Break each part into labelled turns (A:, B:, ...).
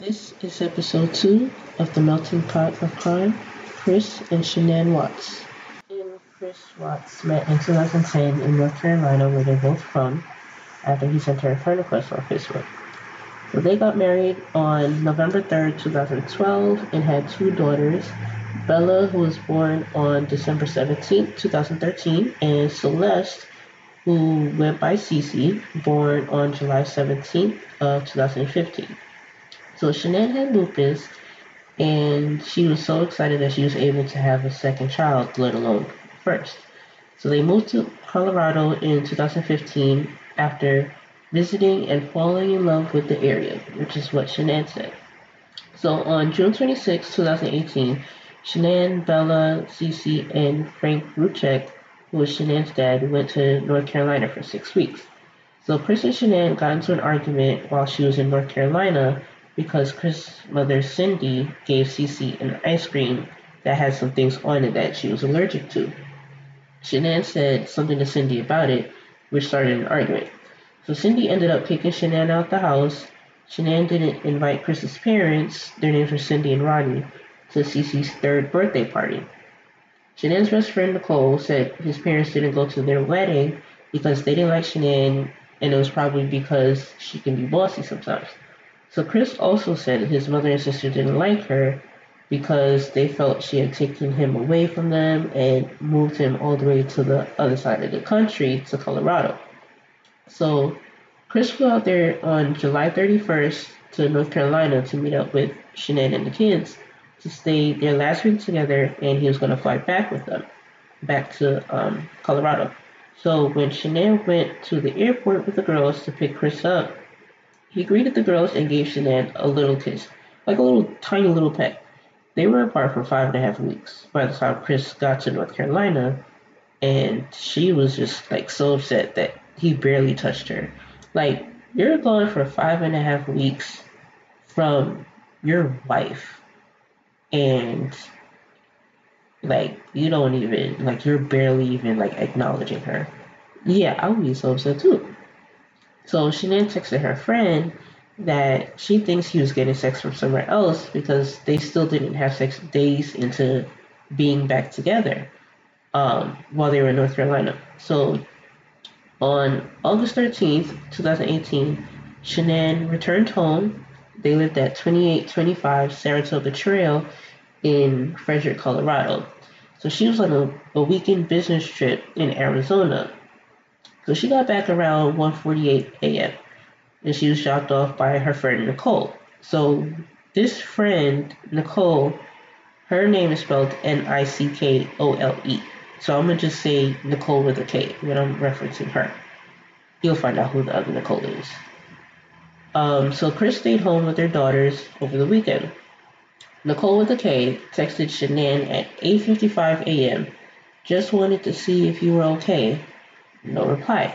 A: This is episode two of the melting pot of crime, Chris and Shanann Watts. And Chris Watts met in 2010 in North Carolina, where they're both from, after he sent her a friend request on Facebook. So they got married on November 3rd, 2012, and had two daughters, Bella, who was born on December 17th, 2013, and Celeste, who went by Cece, born on July 17th of 2015. So Shanann had lupus, and she was so excited that she was able to have a second child, let alone first. So they moved to Colorado in 2015 after visiting and falling in love with the area, which is what Shanann said. So on June 26, 2018, Shanann, Bella, Cece, and Frank Rzucek, who was Shanann's dad, went to North Carolina for six weeks. So Chris and Shanann got into an argument while she was in North Carolina because Chris' mother Cindy gave Cece an ice cream that had some things on it that she was allergic to. Shanann said something to Cindy about it, which started an argument. So Cindy ended up kicking Shanann out the house. Shanann didn't invite Chris's parents, their names were Cindy and Rodney, to Cece's third birthday party. Shanann's best friend Nicole said his parents didn't go to their wedding because they didn't like Shanann, and it was probably because she can be bossy sometimes. So Chris also said his mother and sister didn't like her because they felt she had taken him away from them and moved him all the way to the other side of the country to Colorado. So Chris flew out there on July 31st to North Carolina to meet up with Shanann and the kids to stay their last week together, and he was going to fly back with them, back to um, Colorado. So when Shanann went to the airport with the girls to pick Chris up, he greeted the girls and gave Shanann a little kiss, like a little tiny little peck. They were apart for five and a half weeks by the time Chris got to North Carolina, and she was just like so upset that he barely touched her. Like, you're gone for five and a half weeks from your wife, and like you don't even like you're barely even like acknowledging her. Yeah, I would be so upset too. So she then texted her friend that she thinks he was getting sex from somewhere else because they still didn't have sex days into being back together um, while they were in North Carolina. So on August 13th, 2018, Shanann returned home. They lived at 2825 Saratoga Trail in Frederick, Colorado. So she was on a, a weekend business trip in Arizona so she got back around 1:48 a.m. and she was dropped off by her friend Nicole. So this friend Nicole, her name is spelled N-I-C-K-O-L-E. So I'm gonna just say Nicole with a K when I'm referencing her. You'll find out who the other Nicole is. Um, so Chris stayed home with their daughters over the weekend. Nicole with a K texted Shanann at 8:55 a.m. Just wanted to see if you were okay. No reply.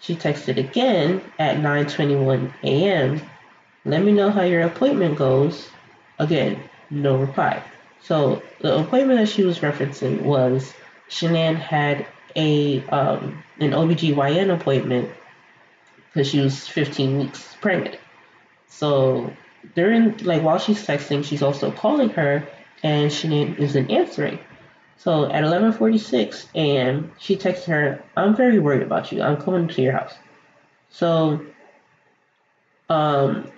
A: She texted again at 9:21 a.m. Let me know how your appointment goes. Again, no reply. So the appointment that she was referencing was Shanann had a um, an OBGYN appointment because she was 15 weeks pregnant. So during like while she's texting, she's also calling her and Shanann isn't answering. So at 11:46 a.m., she texted her, "I'm very worried about you. I'm coming to your house." So, um,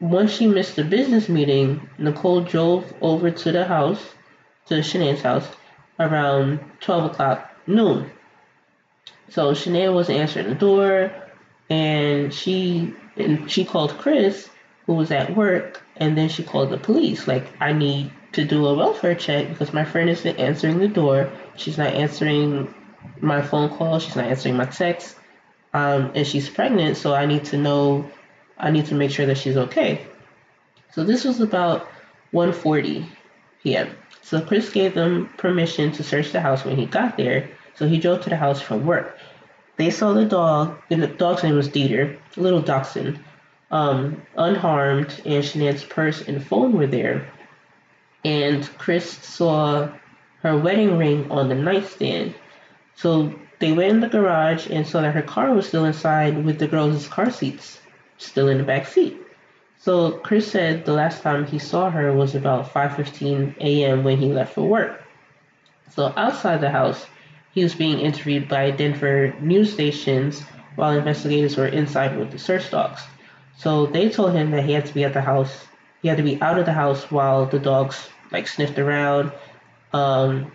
A: once she missed the business meeting, Nicole drove over to the house, to Shanann's house, around 12 o'clock noon. So Shanann wasn't answering the door, and she and she called Chris, who was at work, and then she called the police. Like, I need to do a welfare check because my friend isn't answering the door. She's not answering my phone call. She's not answering my text. Um, and she's pregnant, so I need to know. I need to make sure that she's okay. So this was about 1:40 p.m. So Chris gave them permission to search the house when he got there. So he drove to the house from work. They saw the dog. The dog's name was Dieter, little dachshund, um, unharmed, and Shanann's purse and phone were there and Chris saw her wedding ring on the nightstand. So they went in the garage and saw that her car was still inside with the girls' car seats still in the back seat. So Chris said the last time he saw her was about 5:15 a.m. when he left for work. So outside the house, he was being interviewed by Denver news stations while investigators were inside with the search dogs. So they told him that he had to be at the house. He had to be out of the house while the dogs like sniffed around. Um,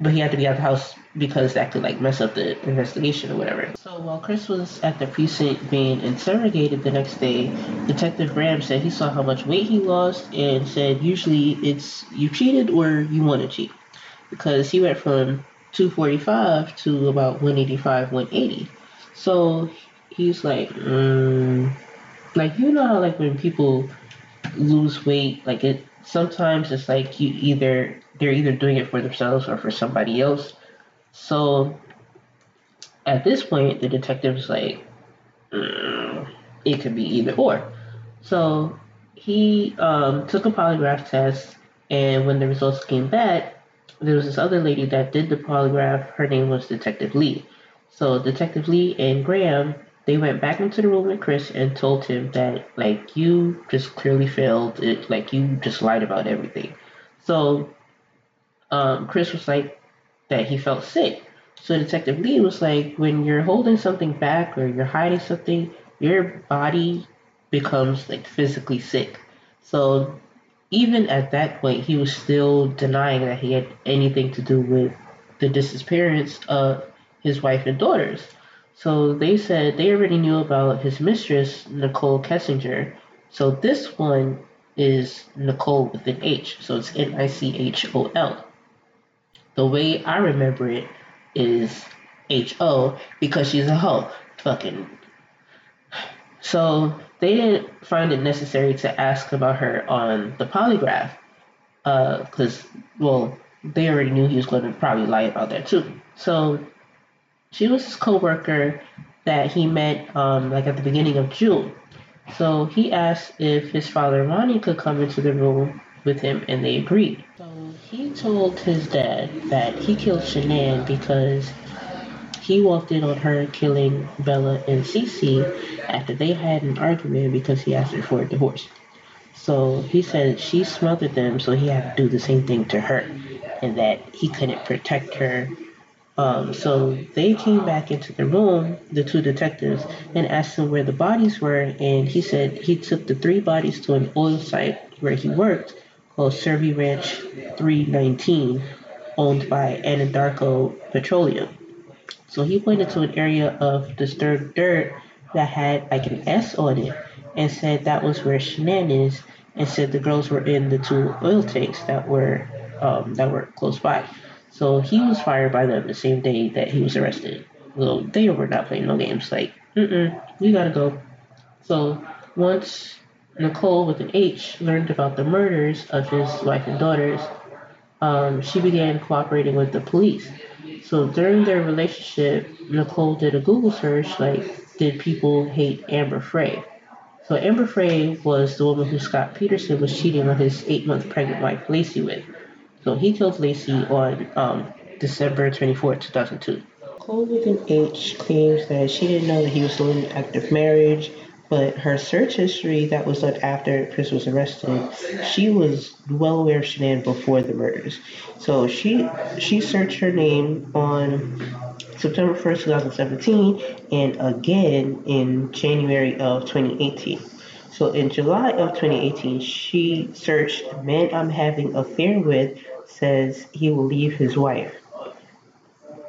A: but he had to be out of the house because that could like mess up the investigation or whatever. So while Chris was at the precinct being interrogated the next day, Detective Graham said he saw how much weight he lost and said usually it's you cheated or you want to cheat because he went from 245 to about 185, 180. So he's like, mm, like you know how like when people lose weight, like it sometimes it's like you either they're either doing it for themselves or for somebody else. So at this point, the detective's like, mm, it could be either or. So he um, took a polygraph test, and when the results came back, there was this other lady that did the polygraph. Her name was Detective Lee. So Detective Lee and Graham they went back into the room with Chris and told him that like you just clearly failed it, like you just lied about everything. So um, Chris was like that he felt sick. So Detective Lee was like, when you're holding something back or you're hiding something, your body becomes like physically sick. So even at that point, he was still denying that he had anything to do with the disappearance of his wife and daughters. So they said they already knew about his mistress, Nichol Kessinger. So this one is Nicole with an H. So it's N I C H O L. The way I remember it is H O because she's a hoe. Fucking. So they didn't find it necessary to ask about her on the polygraph. Because, uh, well, they already knew he was going to probably lie about that too. So she was his coworker that he met um, like at the beginning of June. So he asked if his father Ronnie could come into the room with him, and they agreed. So he told his dad that he killed Shanann because he walked in on her killing Bella and Cece after they had an argument because he asked her for a divorce. So he said she smothered them, so he had to do the same thing to her, and that he couldn't protect her um, so they came back into the room, the two detectives, and asked him where the bodies were. And he said he took the three bodies to an oil site where he worked called Cervi Ranch 319, owned by Anadarko Petroleum. So he pointed to an area of disturbed dirt that had like an S on it and said that was where Shanann is and said the girls were in the two oil tanks that were um, that were close by. So he was fired by them the same day that he was arrested. Well, they were not playing no games. Like, mm-mm, we gotta go. So once Nicole with an H learned about the murders of his wife and daughters, um, she began cooperating with the police. So during their relationship, Nicole did a Google search like, did people hate Amber Frey? So Amber Frey was the woman who Scott Peterson was cheating on his eight month pregnant wife Laci with. So he killed Laci on um, December 24, 2002. Cole with H claims that she didn't know that he was still in active marriage, but her search history that was done after Chris was arrested, she was well aware of Shanann before the murders. So she she searched her name on September 1st, 2017, and again in January of 2018. So in July of 2018, she searched "Man I'm having affair with says he will leave his wife.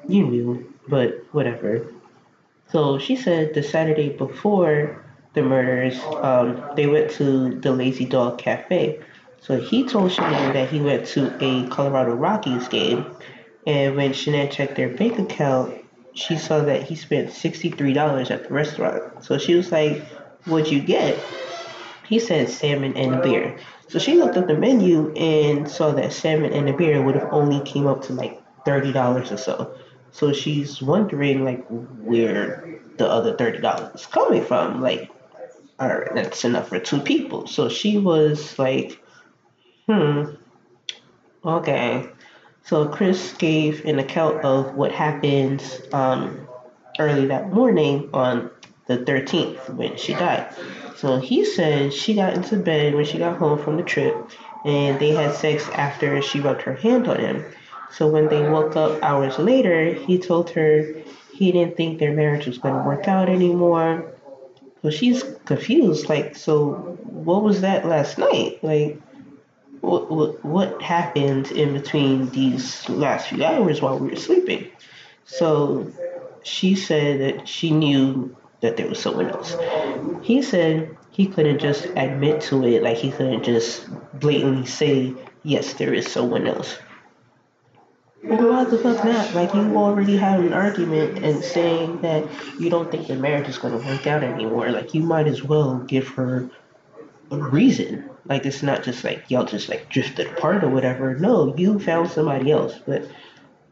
A: You knew, but whatever. So she said the Saturday before the murders, um, they went to the Lazy Dog Cafe. So he told Shanann that he went to a Colorado Rockies game, and when Shanann checked their bank account, she saw that he spent $63 at the restaurant. So she was like, What'd you get? He said salmon and beer. So she looked up the menu and saw that salmon and a beer would have only came up to like thirty dollars or so. So she's wondering like where the other thirty dollars is coming from. Like, all right, that's enough for two people. So she was like, hmm, okay. So Chris gave an account of what happened um, early that morning on the 13th when she died. So he said she got into bed when she got home from the trip and they had sex after she rubbed her hand on him. So when they woke up hours later, he told her he didn't think their marriage was going to work out anymore. So she's confused. Like, so what was that last night? Like, what, what, what happened in between these last few hours while we were sleeping? So she said that she knew that there was someone else. He said he couldn't just admit to it, like he couldn't just blatantly say, yes, there is someone else. Why the fuck not? Like, you already had an argument and saying that you don't think the marriage is going to work out anymore. Like, you might as well give her a reason. Like, it's not just like y'all just like drifted apart or whatever. No, you found somebody else, but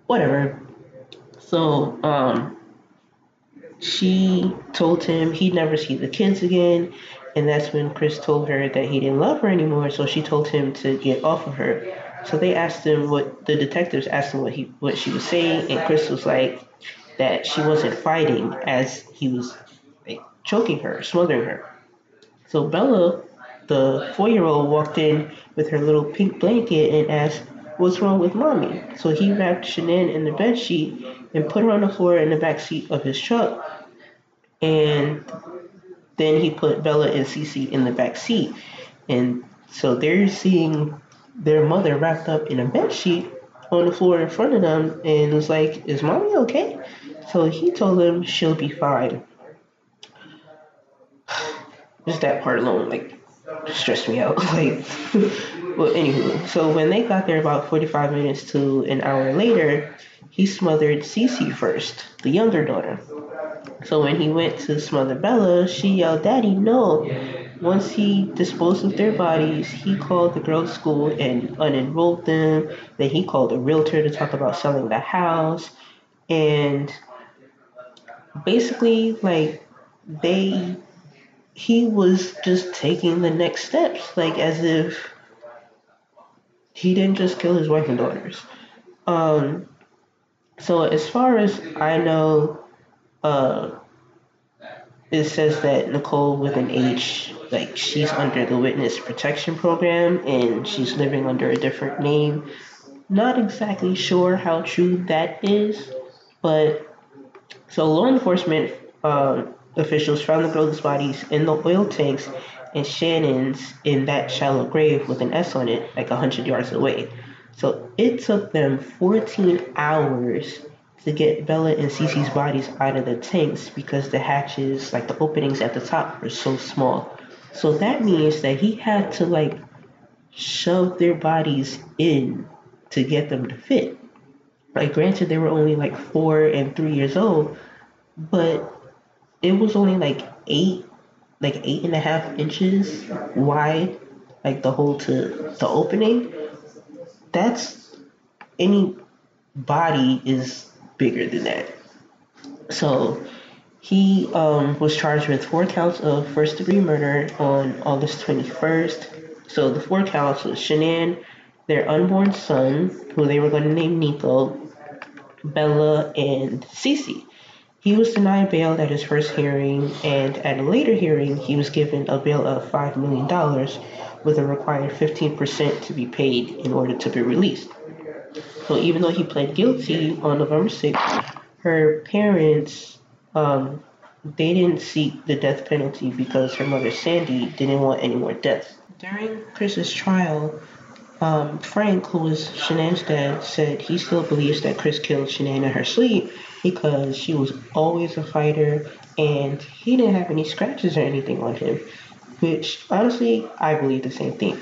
A: whatever. So, um, she told him he'd never see the kids again, and that's when Chris told her that he didn't love her anymore. So she told him to get off of her. So they asked him what the detectives asked him what he what she was saying, and Chris was like that she wasn't fighting as he was like choking her, smothering her. So Bella, the four-year-old, walked in with her little pink blanket and asked, "What's wrong with mommy?" So he wrapped Shanann in the bed sheet and put her on the floor in the back seat of his truck, and then he put Bella and Cece in the back seat, and so they're seeing their mother wrapped up in a bed sheet on the floor in front of them and was like, Is mommy okay? So he told them she'll be fine. Just that part alone, like, stressed me out. like, well, anywho, so when they got there about 45 minutes to an hour later, he smothered Cece first, the younger daughter. So when he went to smother Bella, she yelled, Daddy, no. Once he disposed of their bodies, he called the girls' school and unenrolled them. Then he called a realtor to talk about selling the house. And basically, like, they, he was just taking the next steps, like, as if he didn't just kill his wife and daughters. Um, so as far as I know, uh, it says that Nicole with an H, like she's under the witness protection program and she's living under a different name. Not exactly sure how true that is, but so law enforcement uh, officials found the girls' bodies in the oil tanks and Shanann's in that shallow grave with an S on it, like 100 yards away. So it took them 14 hours to get Bella and Cece's bodies out of the tanks because the hatches, like the openings at the top, were so small. So that means that he had to like shove their bodies in to get them to fit. Like, granted, they were only like four and three years old, but it was only like eight, like eight and a half inches wide, like the hole to the opening. That's any body is bigger than that. So he um, was charged with four counts of first degree murder on August 21st. So the four counts was Shanann, their unborn son, who they were going to name Niko, Bella, and Cece. He was denied bail at his first hearing, and at a later hearing, he was given a bail of $5 million with a required 15% to be paid in order to be released. So even though he pled guilty on November 6th, her parents, um, they didn't seek the death penalty because her mother Sandy didn't want any more deaths. During Chris's trial, um, Frank, who was dad, said he still believes that Chris killed Shanann in her sleep because she was always a fighter and he didn't have any scratches or anything on him. Which honestly, I believe the same thing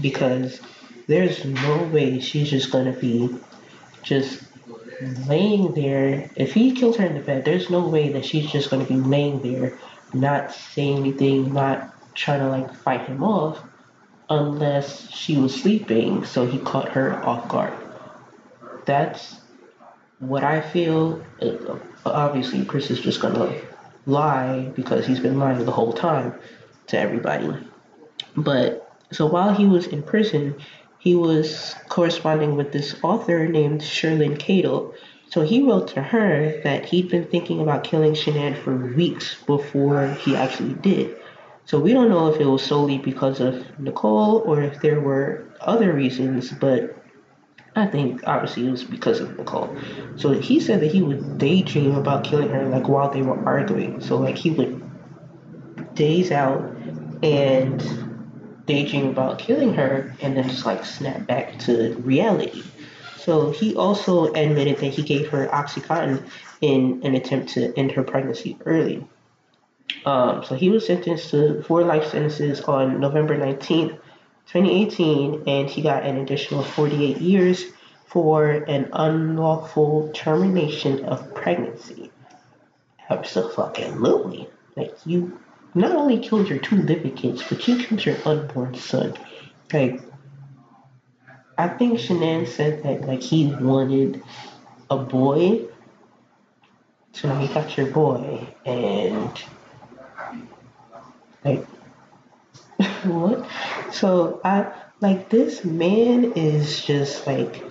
A: because there's no way she's just gonna be just laying there. If he kills her in the bed, there's no way that she's just gonna be laying there, not saying anything, not trying to like fight him off, unless she was sleeping, so he caught her off guard. That's what I feel. Obviously, Chris is just gonna lie because he's been lying the whole time to everybody. But so while he was in prison, he was corresponding with this author named Cheryln Cadle. So he wrote to her that he'd been thinking about killing Shanann for weeks before he actually did. So we don't know if it was solely because of Nicole or if there were other reasons, but I think obviously it was because of Nicole. So he said that he would daydream about killing her like while they were arguing. So like he would days out and daydream about killing her and then just like snap back to reality. So he also admitted that he gave her Oxycontin in an attempt to end her pregnancy early. Um, so he was sentenced to four life sentences on November 19th, 2018, and he got an additional 48 years for an unlawful termination of pregnancy. Absolutely. Like, you not only killed your two living kids, but you killed your unborn son. Like, I think Shanann said that, like, he wanted a boy. So you got your boy, and like, what? So I like this man is just like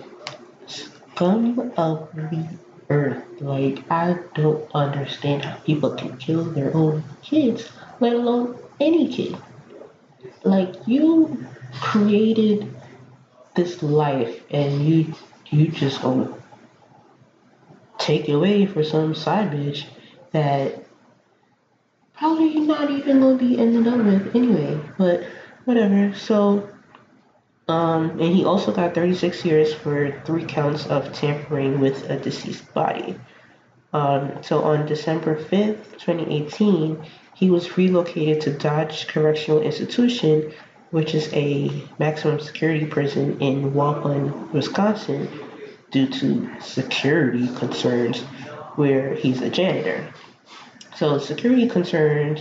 A: scum of the earth. Like I don't understand how people can kill their own kids, let alone any kid. Like you created this life and you you just gonna take it away for some side bitch that probably not even gonna be ended up with anyway. But whatever. So, um, and he also got 36 years for three counts of tampering with a deceased body. Um, so on December 5th, 2018, he was relocated to Dodge Correctional Institution, which is a maximum security prison in Waupun, Wisconsin, due to security concerns where he's a janitor. So security concerns,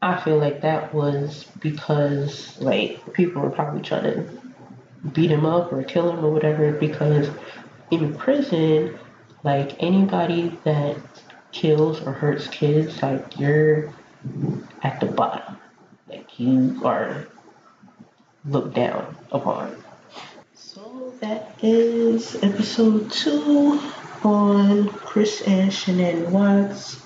A: I feel like that was because like people were probably trying to beat him up or kill him or whatever because in prison, like anybody that kills or hurts kids, like you're at the bottom. Like you are looked down upon. So that is episode two on Chris and Shanann Watts.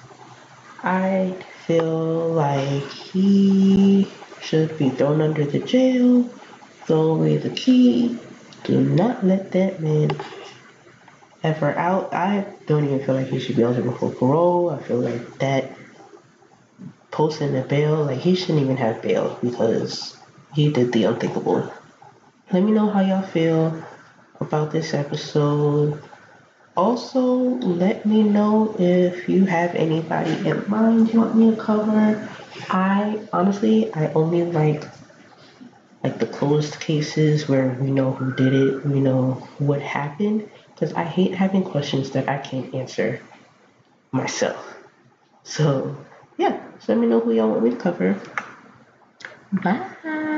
A: I feel like he should be thrown under the jail, throw away the key. Do not let that man ever out. I don't even feel like he should be eligible for parole. I feel like that posting the bail, like he shouldn't even have bail because he did the unthinkable. Let me know how y'all feel about this episode. Also, let me know if you have anybody in mind you want me to cover. I honestly, I only like like the closed cases where we know who did it, we know what happened, because I hate having questions that I can't answer myself. So, yeah, so let me know who y'all want me to cover. Bye.